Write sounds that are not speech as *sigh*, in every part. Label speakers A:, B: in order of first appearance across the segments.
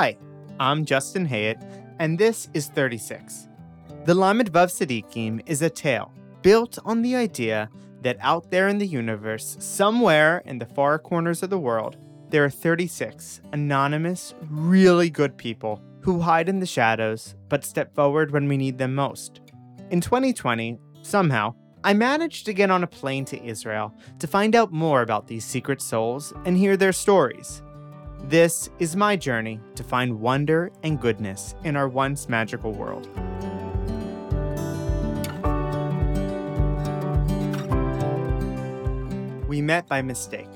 A: Hi, I'm Justin Hayet, and this is 36. The Lamed Vav Tzadikim is a tale built on the idea that out there in the universe, somewhere in the far corners of the world, there are 36 anonymous, really good people who hide in the shadows but step forward when we need them most. In 2020, somehow, I managed to get on a plane to Israel to find out more about these secret souls and hear their stories. This is my journey to find wonder and goodness in our once magical world. We met by mistake.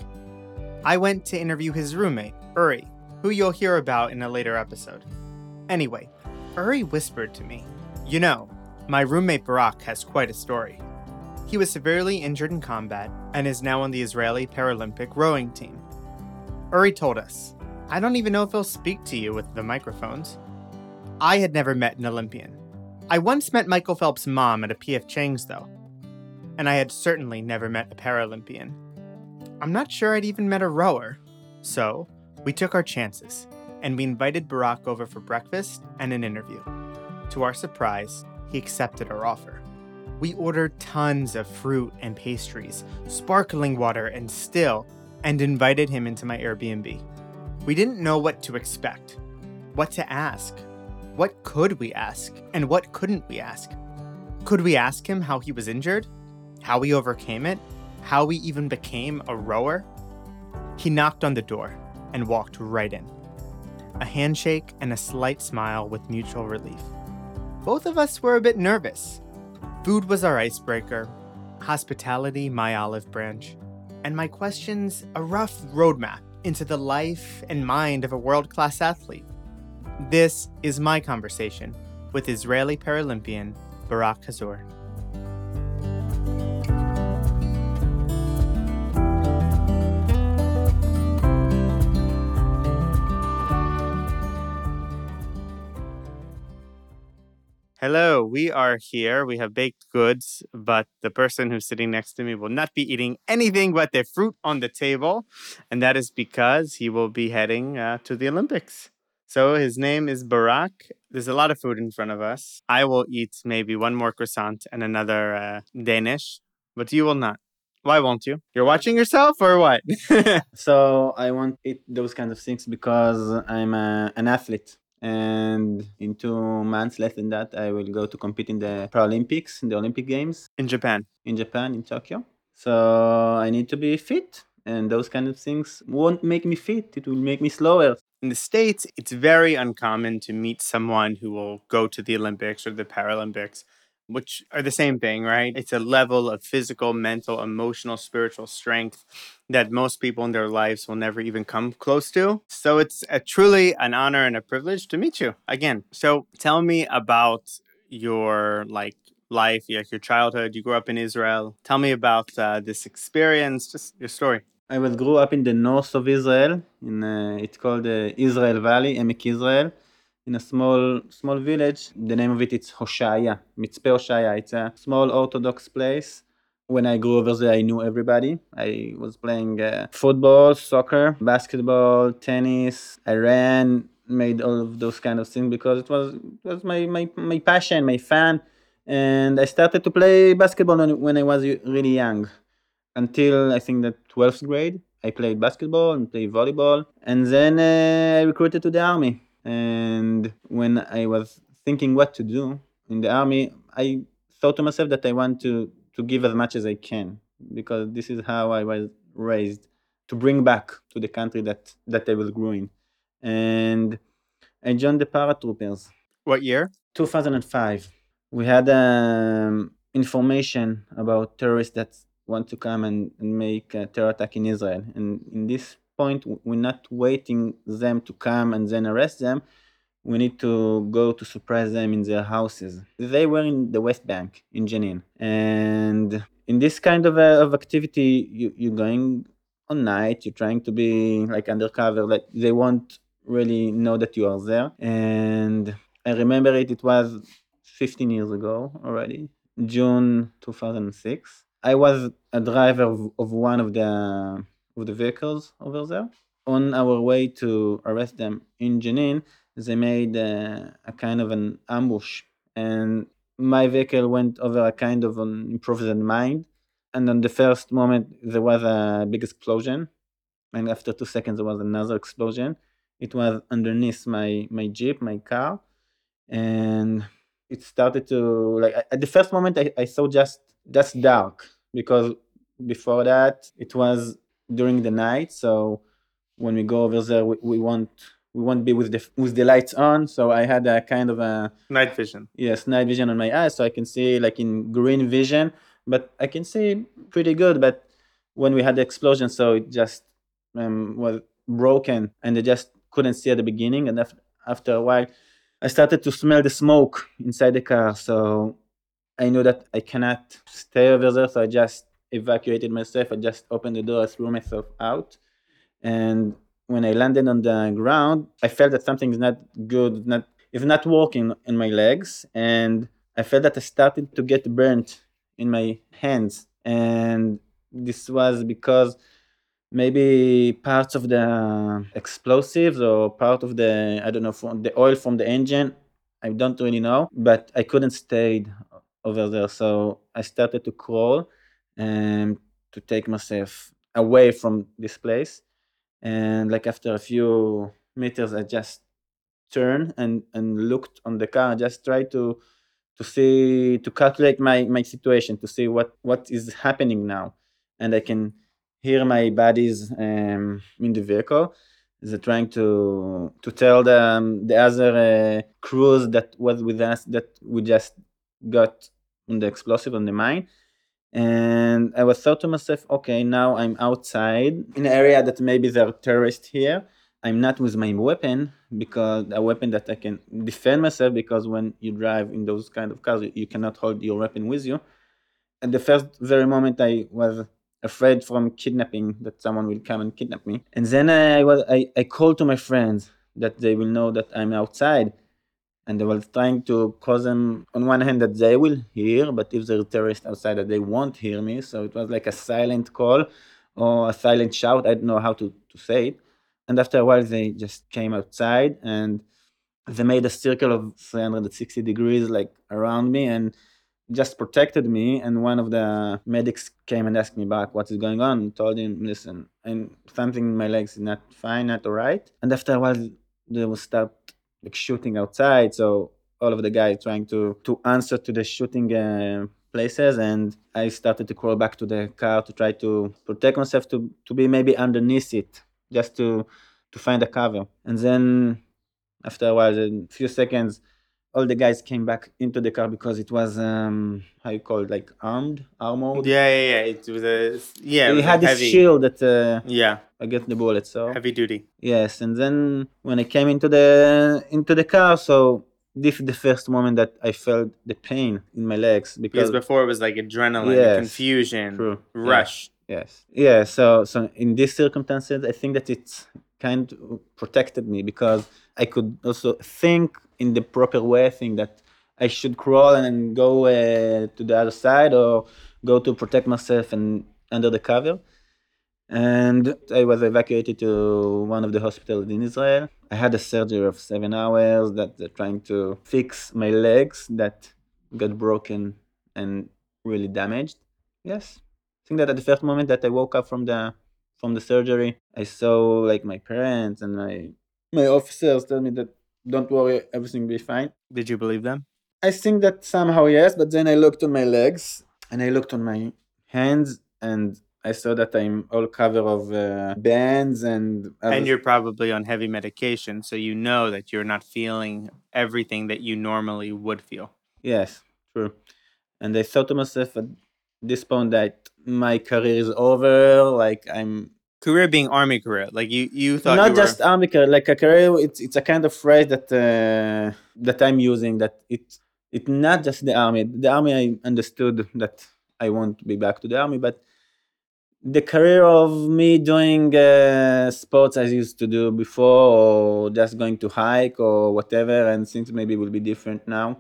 A: I went to interview his roommate, Uri, who you'll hear about in a later episode. Anyway, Uri whispered to me, You know, my roommate Barak has quite a story. He was severely injured in combat and is now on the Israeli Paralympic rowing team. Uri told us, I don't even know if he'll speak to you with the microphones. I had never met an Olympian. I once met Michael Phelps' mom at a PF Chang's, though. And I had certainly never met a Paralympian. I'm not sure I'd even met a rower. So, we took our chances, and we invited Barak over for breakfast and an interview. To our surprise, he accepted our offer. We ordered tons of fruit and pastries, sparkling water and still, and invited him into my Airbnb. We didn't know what to expect, what to ask. What could we ask, and what couldn't we ask? Could we ask him how he was injured? How he overcame it? How we even became a rower? He knocked on the door and walked right in. A handshake and a slight smile with mutual relief. Both of us were a bit nervous. Food was our icebreaker, hospitality my olive branch, and my questions a rough roadmap into the life and mind of a world class athlete. This is my conversation with Israeli Paralympian Barak Hazor. We are here. We have baked goods, but the person who's sitting next to me will not be eating anything but the fruit on the table. And that is because he will be heading uh, to the Olympics. So his name is Barak. There's a lot of food in front of us. I will eat maybe one more croissant and another uh, Danish, but you will not. Why won't you? You're watching yourself or what? *laughs*
B: so I won't eat those kinds of things because I'm a, an athlete and in two months less than that i will go to compete in the paralympics in the olympic games.
A: In japan.
B: In japan in tokyo. So i need to be fit and those kind of things won't make me fit. It will make me slower.
A: In the states it's very uncommon to meet someone who will go to the olympics or the paralympics which are the same thing, right? It's a level of physical, mental, emotional, spiritual strength that most people in their lives will never even come close to. So it's a truly an honor and a privilege to meet you again. So tell me about your like life, like your childhood. You grew up in Israel. Tell me about uh, this experience, just your story.
B: I was grew up in the north of Israel. In uh, it's called the uh, Israel Valley, Emek Israel in a small small village. The name of it is Hoshaya, Mitzpe Hoshaya. It's a small Orthodox place. When I grew over there, I knew everybody. I was playing uh, football, soccer, basketball, tennis. I ran, made all of those kind of things because it was it was my my, my passion, my fan. And I started to play basketball when I was really young. Until I think the 12th grade, I played basketball and played volleyball. And then uh, I recruited to the army and when I was thinking what to do in the army, I thought to myself that I want to, to give as much as I can because this is how I was raised to bring back to the country that, that I was growing. And I joined the paratroopers.
A: What year?
B: 2005. We had um, information about terrorists that want to come and, and make a terror attack in Israel. And in this point we're not waiting them to come and then arrest them. We need to go to surprise them in their houses. They were in the west bank in jenin. And in this kind of, uh, of activity you, you're going on night you're trying to be like undercover like they won't really know that you are there. And i remember it it was 15 years ago already june 2006 i was a driver of, of one of the of the vehicles over there. on our way to arrest them in Jenin, they made uh, a kind of an ambush, and my vehicle went over a kind of an improvised mine. And on the first moment, there was a big explosion, and after two seconds, there was another explosion. It was underneath my my jeep, my car, and it started to like at the first moment I, I saw just just dark because before that it was during the night. So when we go over there we, we want we won't be with the with the lights on. So i had a kind of a
A: Night vision.
B: yes night vision on my eyes. So i can see like in green vision. But i can see pretty good. But when we had the explosion so it just um, was broken and i just couldn't see at the beginning. And after, after a while i started to smell the smoke inside the car. So i knew that i cannot stay over there. So i just evacuated myself. I just opened the door threw myself out. And when I landed on the ground, I felt that something is not good, not is not working in my legs, and I felt that I started to get burnt in my hands, and this was because maybe parts of the explosives or part of the I don't know from the oil from the engine. I don't really know, but I couldn't stay over there, so I started to crawl and to take myself away from this place. And like after a few meters i just turned and and looked on the car just tried to to see to calculate my my situation to see what what is happening now. And i can hear my buddies um, in the vehicle they're trying to to tell the um, the other uh, crews that was with us that we just got on the explosive on the mine and I was thought to myself, okay, now I'm outside in an area that maybe there are terrorists here. I'm not with my weapon because a weapon that I can defend myself because when you drive in those kind of cars, you cannot hold your weapon with you. At the first very moment, I was afraid from kidnapping that someone will come and kidnap me. And then I was I, I called to my friends that they will know that I'm outside and they were trying to cause them on one hand that they will hear but if there are terrorists outside that they won't hear me. So it was like a silent call or a silent shout. I don't know how to, to say it. And after a while they just came outside and they made a circle of 360 degrees like around me and just protected me. And one of the medics came and asked me back what is going on? And told him listen and something in my legs is not fine not all right. And after a while they will start like shooting outside. So all of the guys trying to to answer to the shooting uh, places, and I started to crawl back to the car to try to protect myself to to be maybe underneath it, just to to find a cover. And then after a while, a few seconds, all the guys came back into the car because it was um how you call it like armed armored
A: Yeah, yeah, yeah. It was a yeah. It
B: had this
A: heavy,
B: shield that uh,
A: Yeah,
B: against the bullet so
A: heavy duty.
B: Yes, and then when I came into the into the car, so this is the first moment that I felt the pain in my legs
A: Because
B: because,
A: before it was like adrenaline,
B: Yes,
A: confusion,
B: true, yeah.
A: rush.
B: yes, yeah. So so in these circumstances, I think that it kind of protected me because I could also think in the proper way. Think that I should crawl and go uh, to the other side or go to protect myself and under the cover. And I was evacuated to one of the hospitals in Israel. I had a surgery of seven hours that they're trying to fix my legs that got broken and really damaged. Yes. I think that at the first moment that I woke up from the from the surgery, I saw like my parents and my my officers tell me that don't worry, everything will be fine.
A: Did you believe them?
B: I think that somehow yes, but then I looked on my legs and I looked on my hands and I saw that I'm all covered of uh, bands and
A: And you're probably on heavy medication, so you know that you're not feeling everything that you normally would feel.
B: yes, true. And I thought to myself at this point that my career is over. Like I'm
A: Career being army career, like you, you thought
B: not
A: you were-
B: just army career, like a career. It's it's a kind of phrase that uh, that I'm using. That it it's not just the army. The army I understood that I won't be back to the army, but the career of me doing uh, sports as I used to do before, or just going to hike or whatever, and things maybe will be different now.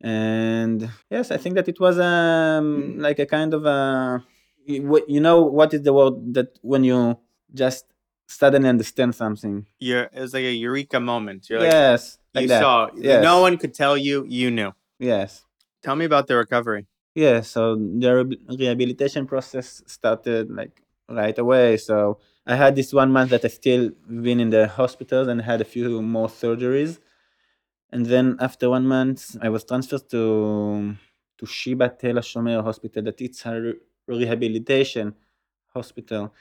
B: And yes, I think that it was um, like a kind of a you you know what is the word that when you just suddenly understand something.
A: You're, it was like a eureka moment. You're like,
B: yes, like
A: you
B: that.
A: saw.
B: Yes.
A: No one could tell you. You knew.
B: Yes.
A: Tell me about the recovery.
B: Yeah, so the re- rehabilitation process started like right away. So I had this one month that I still been in the hospital and had a few more surgeries. And then after one month, I was transferred to to Sheba Tel HaShomer Hospital, that it's a rehabilitation hospital.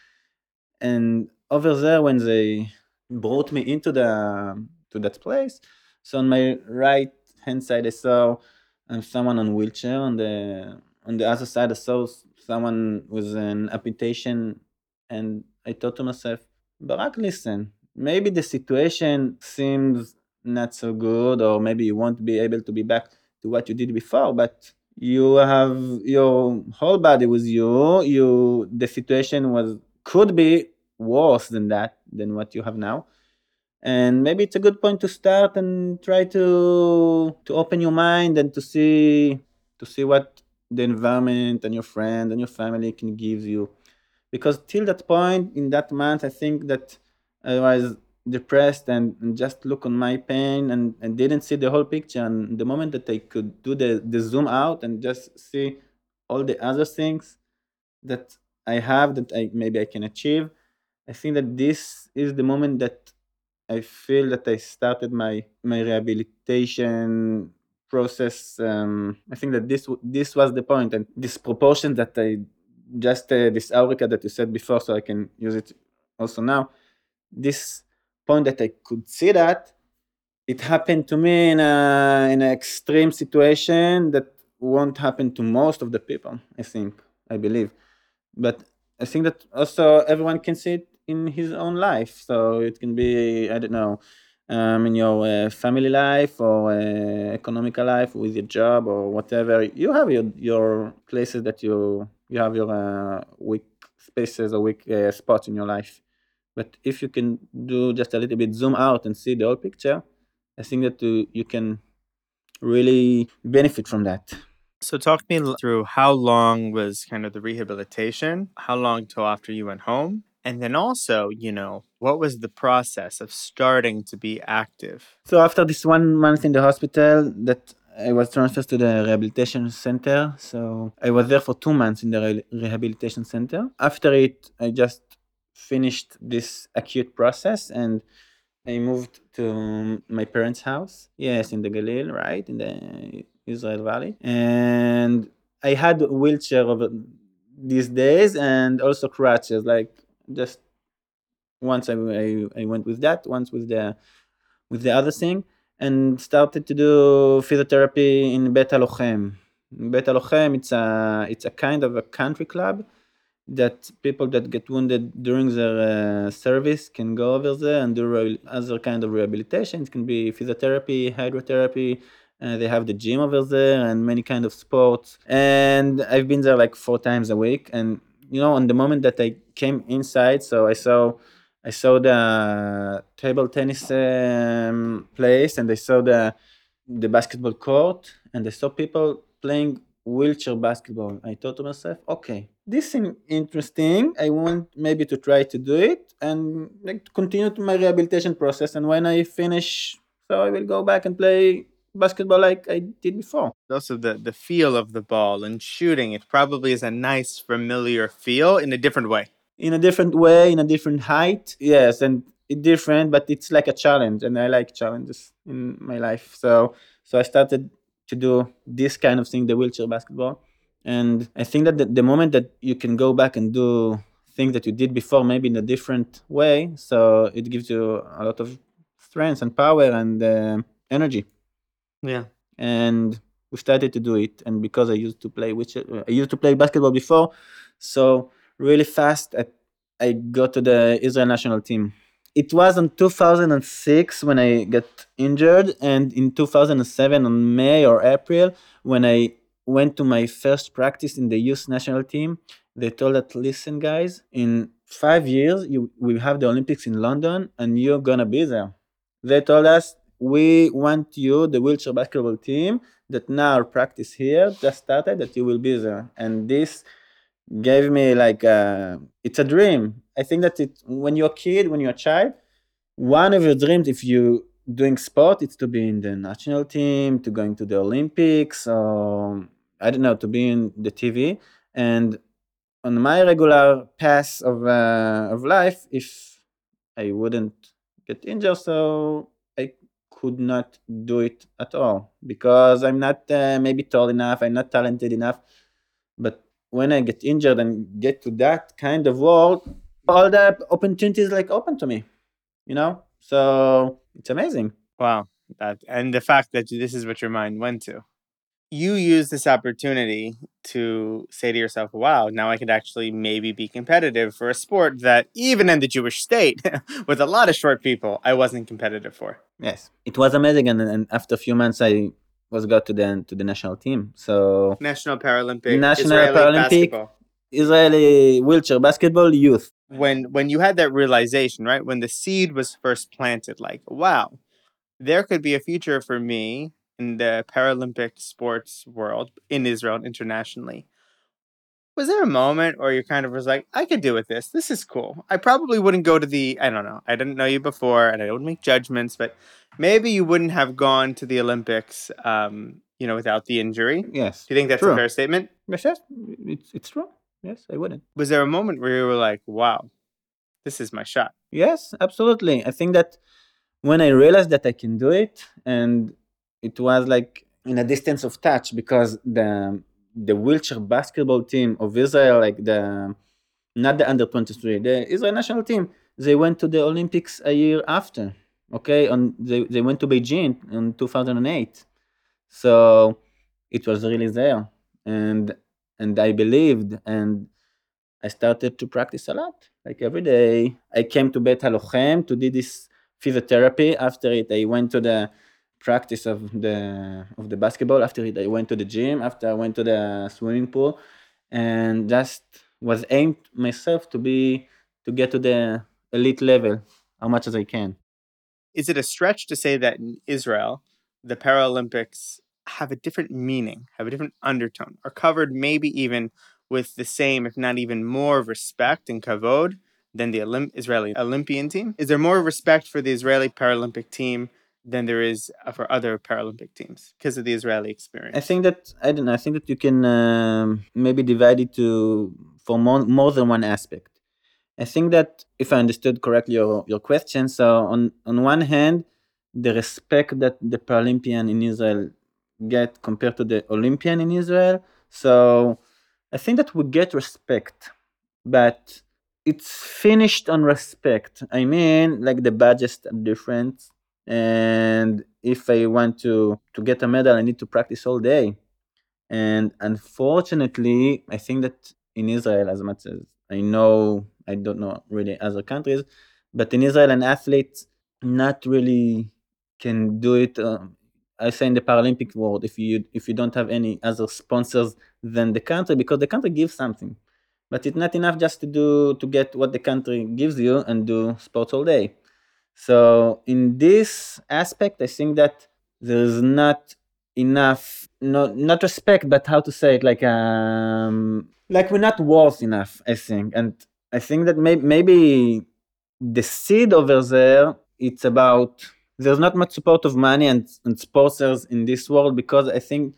B: And over there, when they brought me into the to that place, so on my right hand side, I saw um, someone on wheelchair. On the on the other side, I saw someone with an amputation, and I thought to myself, Barak, listen, maybe the situation seems not so good, or maybe you won't be able to be back to what you did before, but you have your whole body with you. You the situation was could be worse than that than what you have now and maybe it's a good point to start and try to to open your mind and to see to see what the environment and your friend and your family can give you because till that point in that month i think that was depressed and, and just look on my pain and, and didn't see the whole picture and the moment that i could do the, the zoom out and just see all the other things that i have that i maybe i can achieve i think that this is the moment that I feel that I started my my rehabilitation process. Um, I think that this this was the point, and this proportion that I just uh, this eureka that you said before, so I can use it also now. This point that I could see that it happened to me in a in an extreme situation that won't happen to most of the people. I think I believe, but I think that also everyone can see it in his own life. So it can be I don't know, um, in your uh, family life or uh, economical life with your job or whatever. You have your your places that you you have your uh, weak spaces or weak uh, spots in your life. But if you can do just a little bit zoom out and see the whole picture, I think that you, you can really benefit from that.
A: So talk me through how long was kind of the rehabilitation? How long till after you went home? And then also, you know, what was the process of starting to be active?
B: So after this one month in the hospital, that I was transferred to the rehabilitation center. So I was there for two months in the re- rehabilitation center. After it, I just finished this acute process and I moved to my parents' house. Yes, in the Galil, right in the Israel Valley, and I had a wheelchair over these days and also crutches, like just once I, I, I went with that, once with the with the other thing, and started to do physiotherapy in Bet Halochem. Bet Halochem, it's a it's a kind of a country club that people that get wounded during their uh, service can go over there and do other kind of rehabilitation. It can be physiotherapy, hydrotherapy. Uh, they have the gym over there and many kind of sports. And I've been there like four times a week. And you know, on the moment that I came inside, so I saw I saw the table tennis um, place and I saw the the basketball court and I saw people playing wheelchair basketball. I thought to myself, okay, this is interesting. I want maybe to try to do it and like continue to my rehabilitation process. And when I finish, so I will go back and play basketball like I did before.
A: Also, the, the feel of the ball and shooting, it probably is a nice, familiar feel in a different way.
B: In a different way, in a different height, yes, and different, but it's like a challenge, and I like challenges in my life. So, so I started to do this kind of thing, the wheelchair basketball, and I think that the, the moment that you can go back and do things that you did before, maybe in a different way, so it gives you a lot of strength and power and uh, energy.
A: Yeah.
B: And we started to do it, and because I used to play which I used to play basketball before, so really fast I, I got to the Israel national team. It was in 2006 when I got injured, and in 2007 on May or April when I went to my first practice in the youth national team. They told us, listen, guys, in five years you we have the Olympics in London, and you're gonna be there. They told us we want you, the wheelchair basketball team, that now practice here just started, that you will be there, and this gave me like a, it's a dream. I think that it when you're a kid, when you're a child, one of your dreams, if you doing sport, it's to be in the national team, to going to the Olympics, or I don't know, to be in the TV. And on my regular path of uh, of life, if I wouldn't get injured, so I could not do it at all because I'm not uh, maybe tall enough, I'm not talented enough. But when I get injured and get to that kind of world, all the opportunities like open to me, you know. So it's amazing.
A: Wow, that and the fact that this is what your mind went to. You use this opportunity to say to yourself, "Wow, now I could actually maybe be competitive for a sport that even in the Jewish state, *laughs* with a lot of short people, I wasn't competitive for."
B: Yes, it was amazing, and, and after a few months, I was got to the to the national team. So
A: national Paralympic,
B: national
A: Israeli
B: Paralympic,
A: basketball.
B: Israeli wheelchair basketball youth.
A: When when you had that realization, right? When the seed was first planted, like, wow, there could be a future for me in the Paralympic sports world in Israel internationally. Was there a moment where you kind of was like, I could do with this. This is cool. I probably wouldn't go to the, I don't know, I didn't know you before and I don't make judgments, but maybe you wouldn't have gone to the Olympics, um, you know, without the injury.
B: Yes.
A: Do you think that's
B: True.
A: a fair statement?
B: yes, yes, it's it's true. Yes, I wouldn't.
A: Was there a moment where you were like, wow, this is my shot?
B: Yes, absolutely. I think that when I realized that I can do it, and it was like in a distance of touch because the the wheelchair basketball team of Israel, like the not the under twenty three, the Israel national team, they went to the Olympics a year after. Okay, on they, they went to Beijing in two thousand and eight, so it was really there, and and I believed and I started to practice a lot, like every day. I came to Bet Halochem to do this physiotherapy. After it, I went to the practice of the of the basketball. After it, I went to the gym. After I went to the swimming pool, and just was aimed myself to be to get to the elite level as much as I can.
A: Is it a stretch to say that in Israel, the Paralympics have a different meaning, have a different undertone, are covered maybe even with the same, if not even more, respect and kavod than the Olymp- Israeli Olympian team? Is there more respect for the Israeli Paralympic team than there is uh, for other Paralympic teams because of the Israeli experience?
B: I think that I don't know. I think that you can um, maybe divide it to for more, more than one aspect. I think that if I understood correctly your, your question, so on on one hand, the respect that the Paralympian in Israel get compared to the Olympian in Israel. So I think that we get respect, but it's finished on respect. I mean, like the badges are different, and if I want to to get a medal, I need to practice all day. And unfortunately, I think that in Israel, as much as I know, I don't know really other countries, but in Israel, an athlete not really can do it. Uh, I say in the Paralympic world, if you if you don't have any other sponsors than the country, because the country gives something, but it's not enough just to do to get what the country gives you and do sports all day. So in this aspect, I think that there's not enough, not not respect, but how to say it, like um, like we're not worth enough. I think, and I think that maybe maybe the seed over there, it's about there's not much support of money and, and sponsors in this world because I think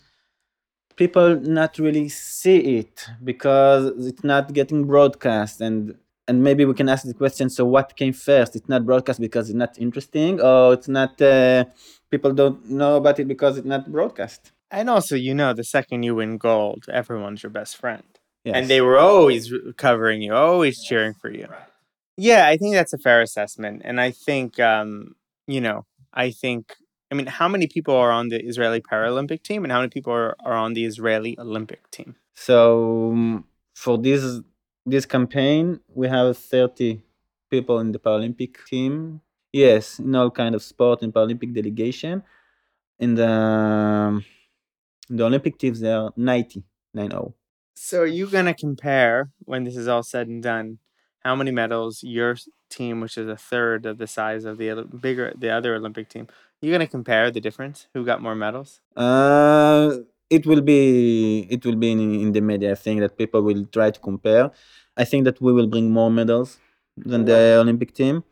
B: people not really see it because it's not getting broadcast and and maybe we can ask the question so what came first it's not broadcast because it's not interesting or it's not uh, people don't know about it because it's not broadcast
A: and also, you know, the second you win gold, everyone's your best friend.
B: yes.
A: And they were always covering you, always cheering for you. Yeah, I think that's a fair assessment. And I think, um, you know, I think, I mean, how many people are on the Israeli Paralympic team and how many people are, are on the Israeli Olympic team?
B: So um, for this this campaign, we have 30 people in the Paralympic team. Yes, in all kind of sport in Paralympic delegation. In the um, in the Olympic teams, there are 90, 90.
A: So are you going to compare, when this is all said and done, how many medals your team, which is a third of the size of the other, bigger, the other Olympic team, you're going to compare the difference? Who got more medals?
B: Uh, it will be it will be in, in the media. I think that people will try to compare. I think that we will bring more medals than the Olympic team.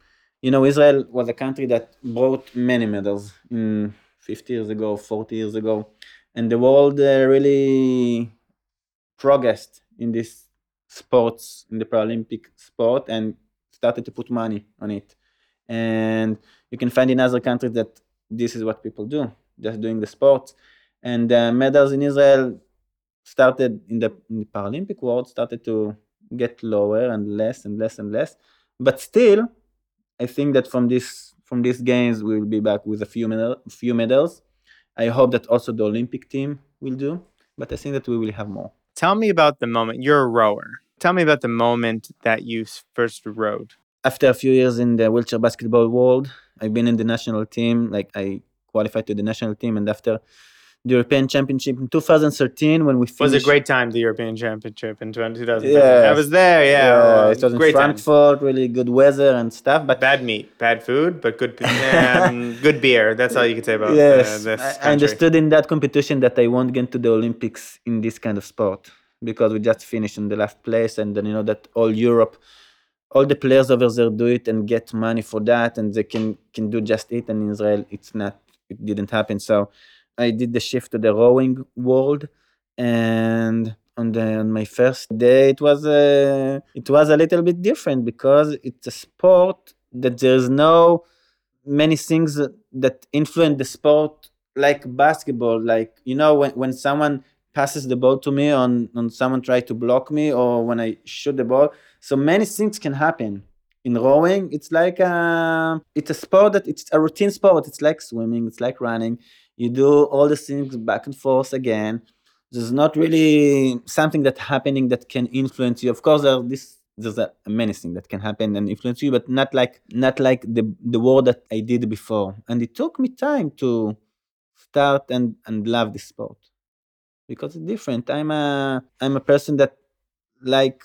B: You know, Israel was a country that brought many medals in 50 years ago, 40 years ago, and the world uh, really progressed in this sports in the Paralympic sport and started to put money on it. And you can find in other countries that this is what people do, just doing the sports. And the medals in Israel started in the, in the Paralympic world started to get lower and less and less and less. But still, I think that from this from these games we will be back with a few medal, few medals. I hope that also the Olympic team will do, but I think that we will have more.
A: Tell me about the moment. You're a rower. Tell me about the moment that you first rowed.
B: After a few years in the wheelchair basketball world, I've been in the national team. Like I qualified to the national team, and after the European Championship in 2013 when we finished.
A: It was a great time the European Championship in 2013. Yeah, I was there. Yeah, yeah
B: it was great in Frankfurt. Time. Really good weather and stuff. But
A: bad meat, bad food, but good *laughs* um, good beer. That's all you can say about
B: yes,
A: uh, this.
B: I, I understood in that competition that I won't get to the Olympics in this kind of sport because we just finished in the last place, and then you know that all Europe. All the players over there do it and get money for that, and they can can do just it. And in Israel, it's not. It didn't happen. So I did the shift to the rowing world, and on the on my first day, it was a it was a little bit different because it's a sport that there's no many things that influence the sport like basketball. Like you know, when when someone passes the ball to me on on someone try to block me or when I shoot the ball, so many things can happen in rowing. It's like a, it's a sport that it's a routine sport. It's like swimming it's like running you do all the things back and forth again. There's not really something that happening that can influence you. Of course there this there's a, many things that can happen and influence you but not like not like the the work that i did before. And it took me time to start and and love this sport. Because it's different. I'm a i'm a person that like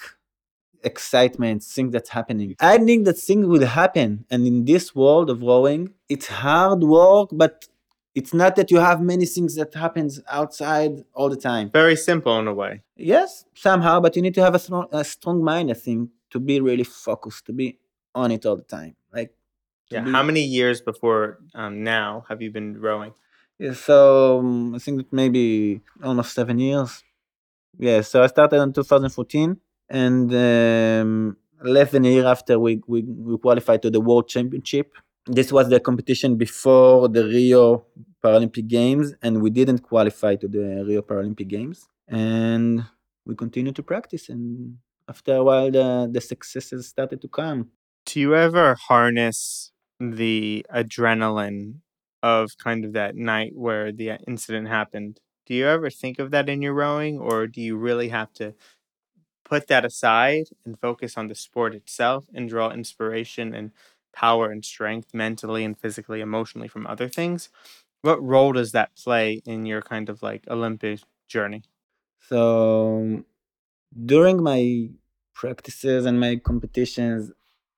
B: excitement things that's happening. I think that things will happen. And in this world of rowing it's hard work but it's not that you have many things that happens outside all the time.
A: Very simple in a way.
B: Yes somehow but you need to have a strong, a strong mind i think to be really focused to be on it all the time like
A: yeah be... how many years before um, now have you been rowing?
B: Yeah, so um, i think that maybe almost seven years. Yeah so i started in 2014 and um, less than a year after we, we, we qualified to the world championship this was the competition before the Rio Paralympic Games, and we didn't qualify to the Rio Paralympic Games. And we continued to practice, and after a while, the, the successes started to come.
A: Do you ever harness the adrenaline of kind of that night where the incident happened? Do you ever think of that in your rowing, or do you really have to put that aside and focus on the sport itself and draw inspiration and power and strength mentally and physically, emotionally from other things. What role does that play in your kind of like Olympic journey?
B: So um, during my practices and my competitions,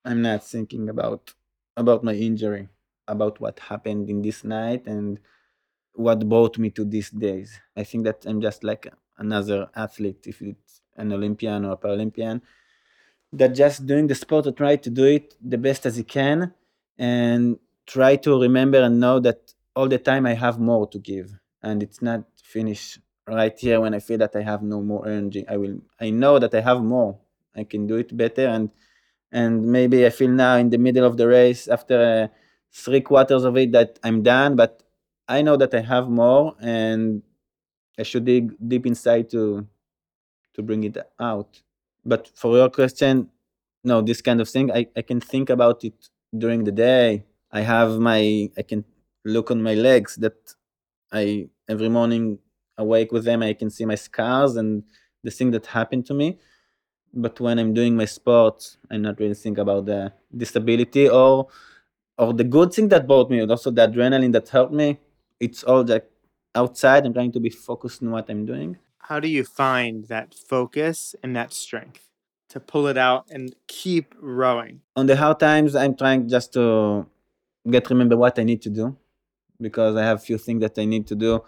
B: I'm not thinking about about my injury, about what happened in this night and what brought me to these days. I think that I'm just like another athlete, if it's an Olympian or a Paralympian that just doing the sport or try to do it the best as you can and try to remember and know that all the time I have more to give and it's not finished right here when I feel that I have no more energy. I will I know that I have more. I can do it better and and maybe I feel now in the middle of the race after uh, three quarters of it that I'm done, but I know that I have more and I should dig deep inside to to bring it out but for your question no this kind of thing I, I can think about it during the day. I have my i can look on my legs that i every morning awake with them i can see my scars and the thing that happened to me. But when i'm doing my sport i'm not really think about the disability or or the good thing that brought me and also the adrenaline that helped me. It's all like outside. I'm trying to be focused on what i'm doing
A: how do you find that focus and that strength to pull it out and keep rowing?
B: On the hard times, I'm trying just to get remember what I need to do because I have a few things that I need to do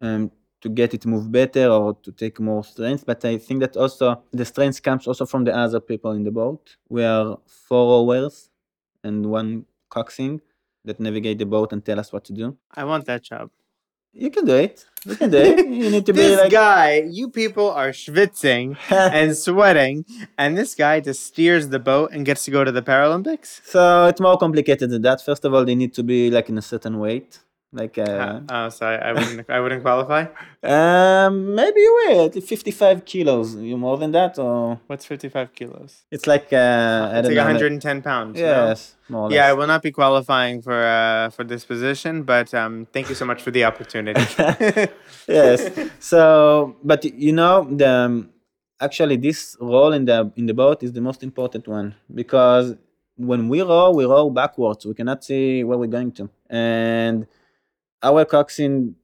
B: um, to to get it move better or to take more strength. But I think that also the strength comes also from the other people in the boat. We are four rowers and one coxswain that navigate the boat and tell us what to do.
A: I want that job.
B: You can do it. You can do it. *laughs* You need to be
A: This
B: like
A: guy, you people are schwitzing *laughs* and sweating, and this guy just steers the boat and gets to go to the Paralympics.
B: So it's more complicated than that. First of all, they need to be like in a certain weight. Like uh,
A: oh, so I, wouldn't, I wouldn't qualify. *laughs*
B: um, maybe you will 55 kilos. You more than that, or
A: What's 55 kilos?
B: it's like uh,
A: It's like 110 pounds. no?
B: Yes, more or
A: Yeah, I will not be qualifying for uh, for this position, but um, thank you so much for the opportunity. *laughs*
B: yes. So, but you know, the um, actually this role in the in the boat is the most important one because when we row, we row backwards. We cannot see where we're going to, and our coxswain,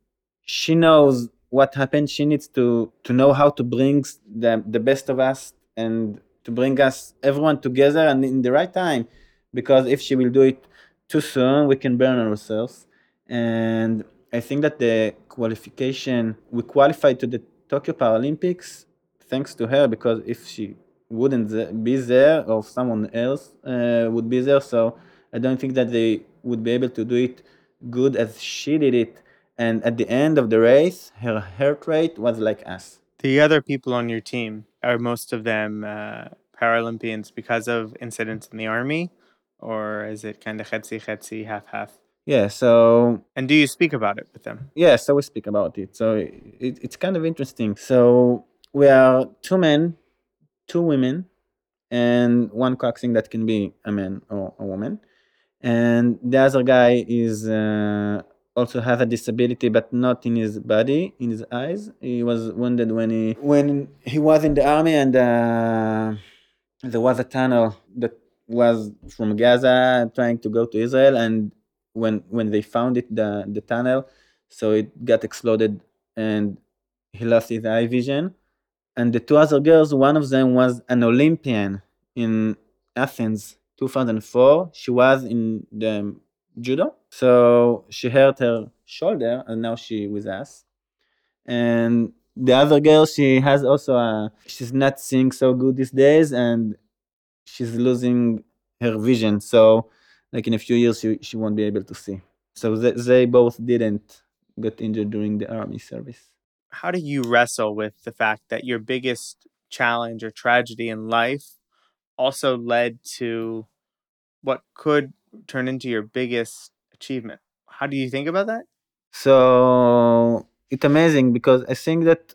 B: she knows what happened. She needs to to know how to bring the the best of us and to bring us everyone together and in the right time, because if she will do it too soon, we can burn ourselves. And I think that the qualification we qualified to the Tokyo Paralympics thanks to her because if she wouldn't be there or someone else uh, would be there, so I don't think that they would be able to do it good as she did it. And at the end of the race, her heart rate was like us.
A: the other people on your team are most of them uh, Paralympians because of incidents in the army, or is it kind of chetzi chetzi half half?
B: Yeah, so
A: And do you speak about it with them?
B: yeah, so we speak about it. So it, it's kind of interesting. So we are two men, two women, and one coxswain that can be a man or a woman. And the other guy is uh, also has a disability, but not in his body, in his eyes. He was wounded when he when he was in the army, and uh, there was a tunnel that was from Gaza trying to go to Israel, and when when they found it, the the tunnel, so it got exploded, and he lost his eye vision. And the two other girls, one of them was an Olympian in Athens, 2004. She was in the judo, so she hurt her shoulder, and now she with us. And the other girl, she has also a. She's not seeing so good these days, and she's losing her vision. So, like in a few years, she, she won't be able to see. So they, they both didn't get injured during the army service.
A: How do you wrestle with the fact that your biggest challenge or tragedy in life also led to what could turn into your biggest achievement? How do you think about that?
B: So it's amazing because I think that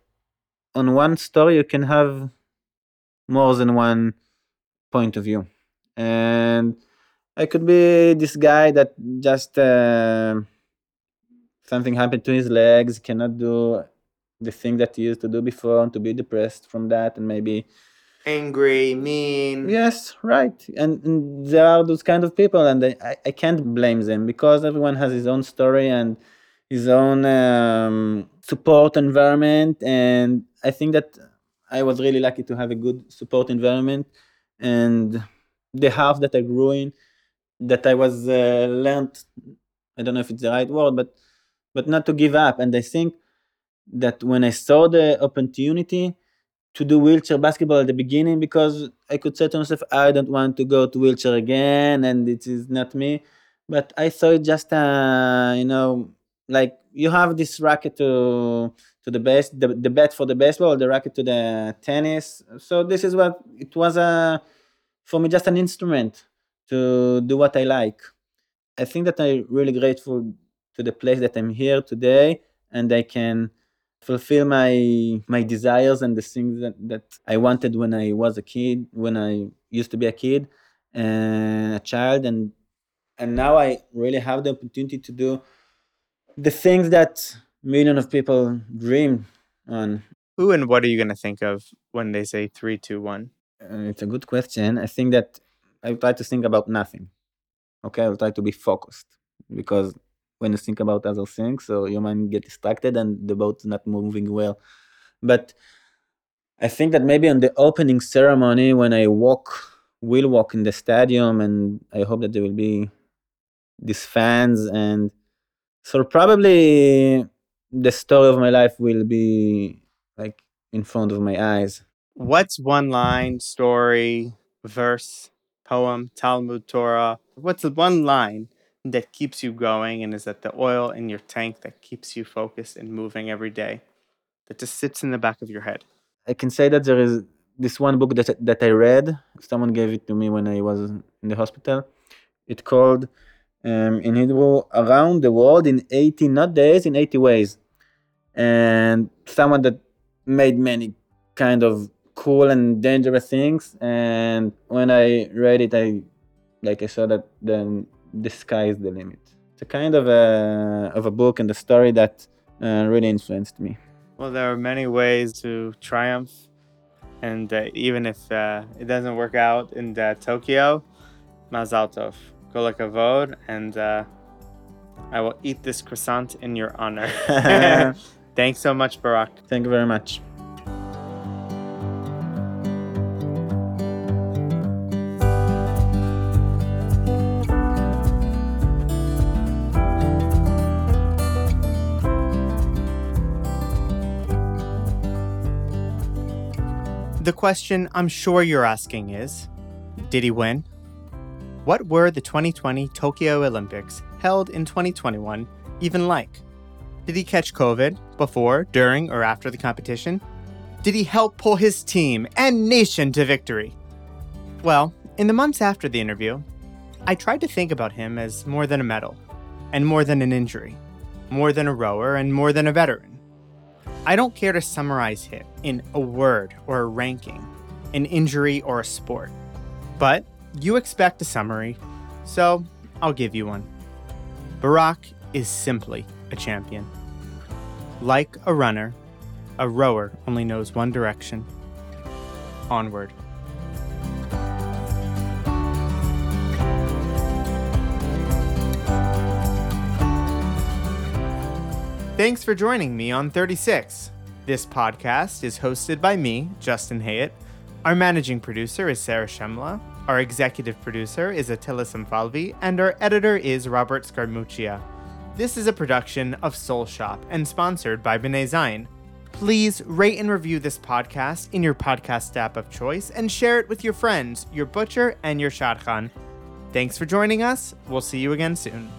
B: on one story you can have more than one point of view, and I could be this guy that just uh, something happened to his legs, cannot do the thing that he used to do before, and to be depressed from that, and maybe
A: Angry, mean.
B: Yes, right. And, and there are those kind of people, and I, I- I can't blame them because everyone has his own story and his own um, support environment. And I think that I was really lucky to have a good support environment. And the house that I grew in, that I was uh, learned, I don't know if it's the right word, but but not to give up. And I think that when I saw the opportunity, to do wheelchair basketball at the beginning because I could say to myself, I don't want to go to wheelchair again, and it is not me. But I saw it just, uh, you know, like you have this racket to to the base, the, the bat for the baseball, the racket to the tennis. So this is what it was a for me just an instrument to do what I like. I think that I'm really grateful to the place that I'm here today, and I can fulfill my my desires and the things that, that I wanted when I was a kid, when I used to be a kid and a child and and now I really have the opportunity to do the things that millions of people dream on.
A: Who and what are you going to think of when they say three, two, one?
B: Uh, it's a good question. I think that I try to think about nothing. Okay, I'll try to be focused because when you think about other things, so your mind get distracted and the boat's not moving well. But I think that maybe on the opening ceremony, when I walk, will walk in the stadium, and I hope that there will be these fans, and so probably the story of my life will be like in front of my eyes.
A: What's one line, story, verse, poem, Talmud, Torah? What's the one line that keeps you going and is that the oil in your tank that keeps you focused and moving every day that just sits in the back of your head?
B: I can say that there is this one book that that I read. Someone gave it to me when I was in the hospital. It called um, in Hebrew around the world in 80 not days in 80 ways, and someone that made many kind of cool and dangerous things. And when I read it, I like I saw that the the sky is the limit. It's a kind of a of a book and a story that uh, really influenced me.
A: Well, there are many ways to triumph, and uh, even if uh, it doesn't work out in uh, Tokyo, Mazal Tov, Kol Hakavod, and uh, I will eat this croissant in your honor. *laughs* *laughs* Thanks so much, Barak.
B: Thank you very much.
A: Question I'm sure you're asking is Did he win? What were the 2020 Tokyo Olympics held in 2021 even like? Did he catch COVID before, during, or after the competition? Did he help pull his team and nation to victory? Well, in the months after the interview, I tried to think about him as more than a medal, and more than an injury, more than a rower, and more than a veteran. I don't care to summarize him in a word or a ranking, an injury or a sport. But you expect a summary, so I'll give you one. Barak is simply a champion. Like a runner, a rower only knows one direction onward. Thanks for joining me on 36. This podcast is hosted by me, Justin Hayet. Our managing producer is Sarah Shemla. Our executive producer is Attila Samfalvi, and our editor is Robert Scarmuccia. This is a production of Soul Shop and sponsored by B'nai Zion. Please rate and review this podcast in your podcast app of choice and share it with your friends, your butcher, and your shadchan. Thanks for joining us. We'll see you again soon.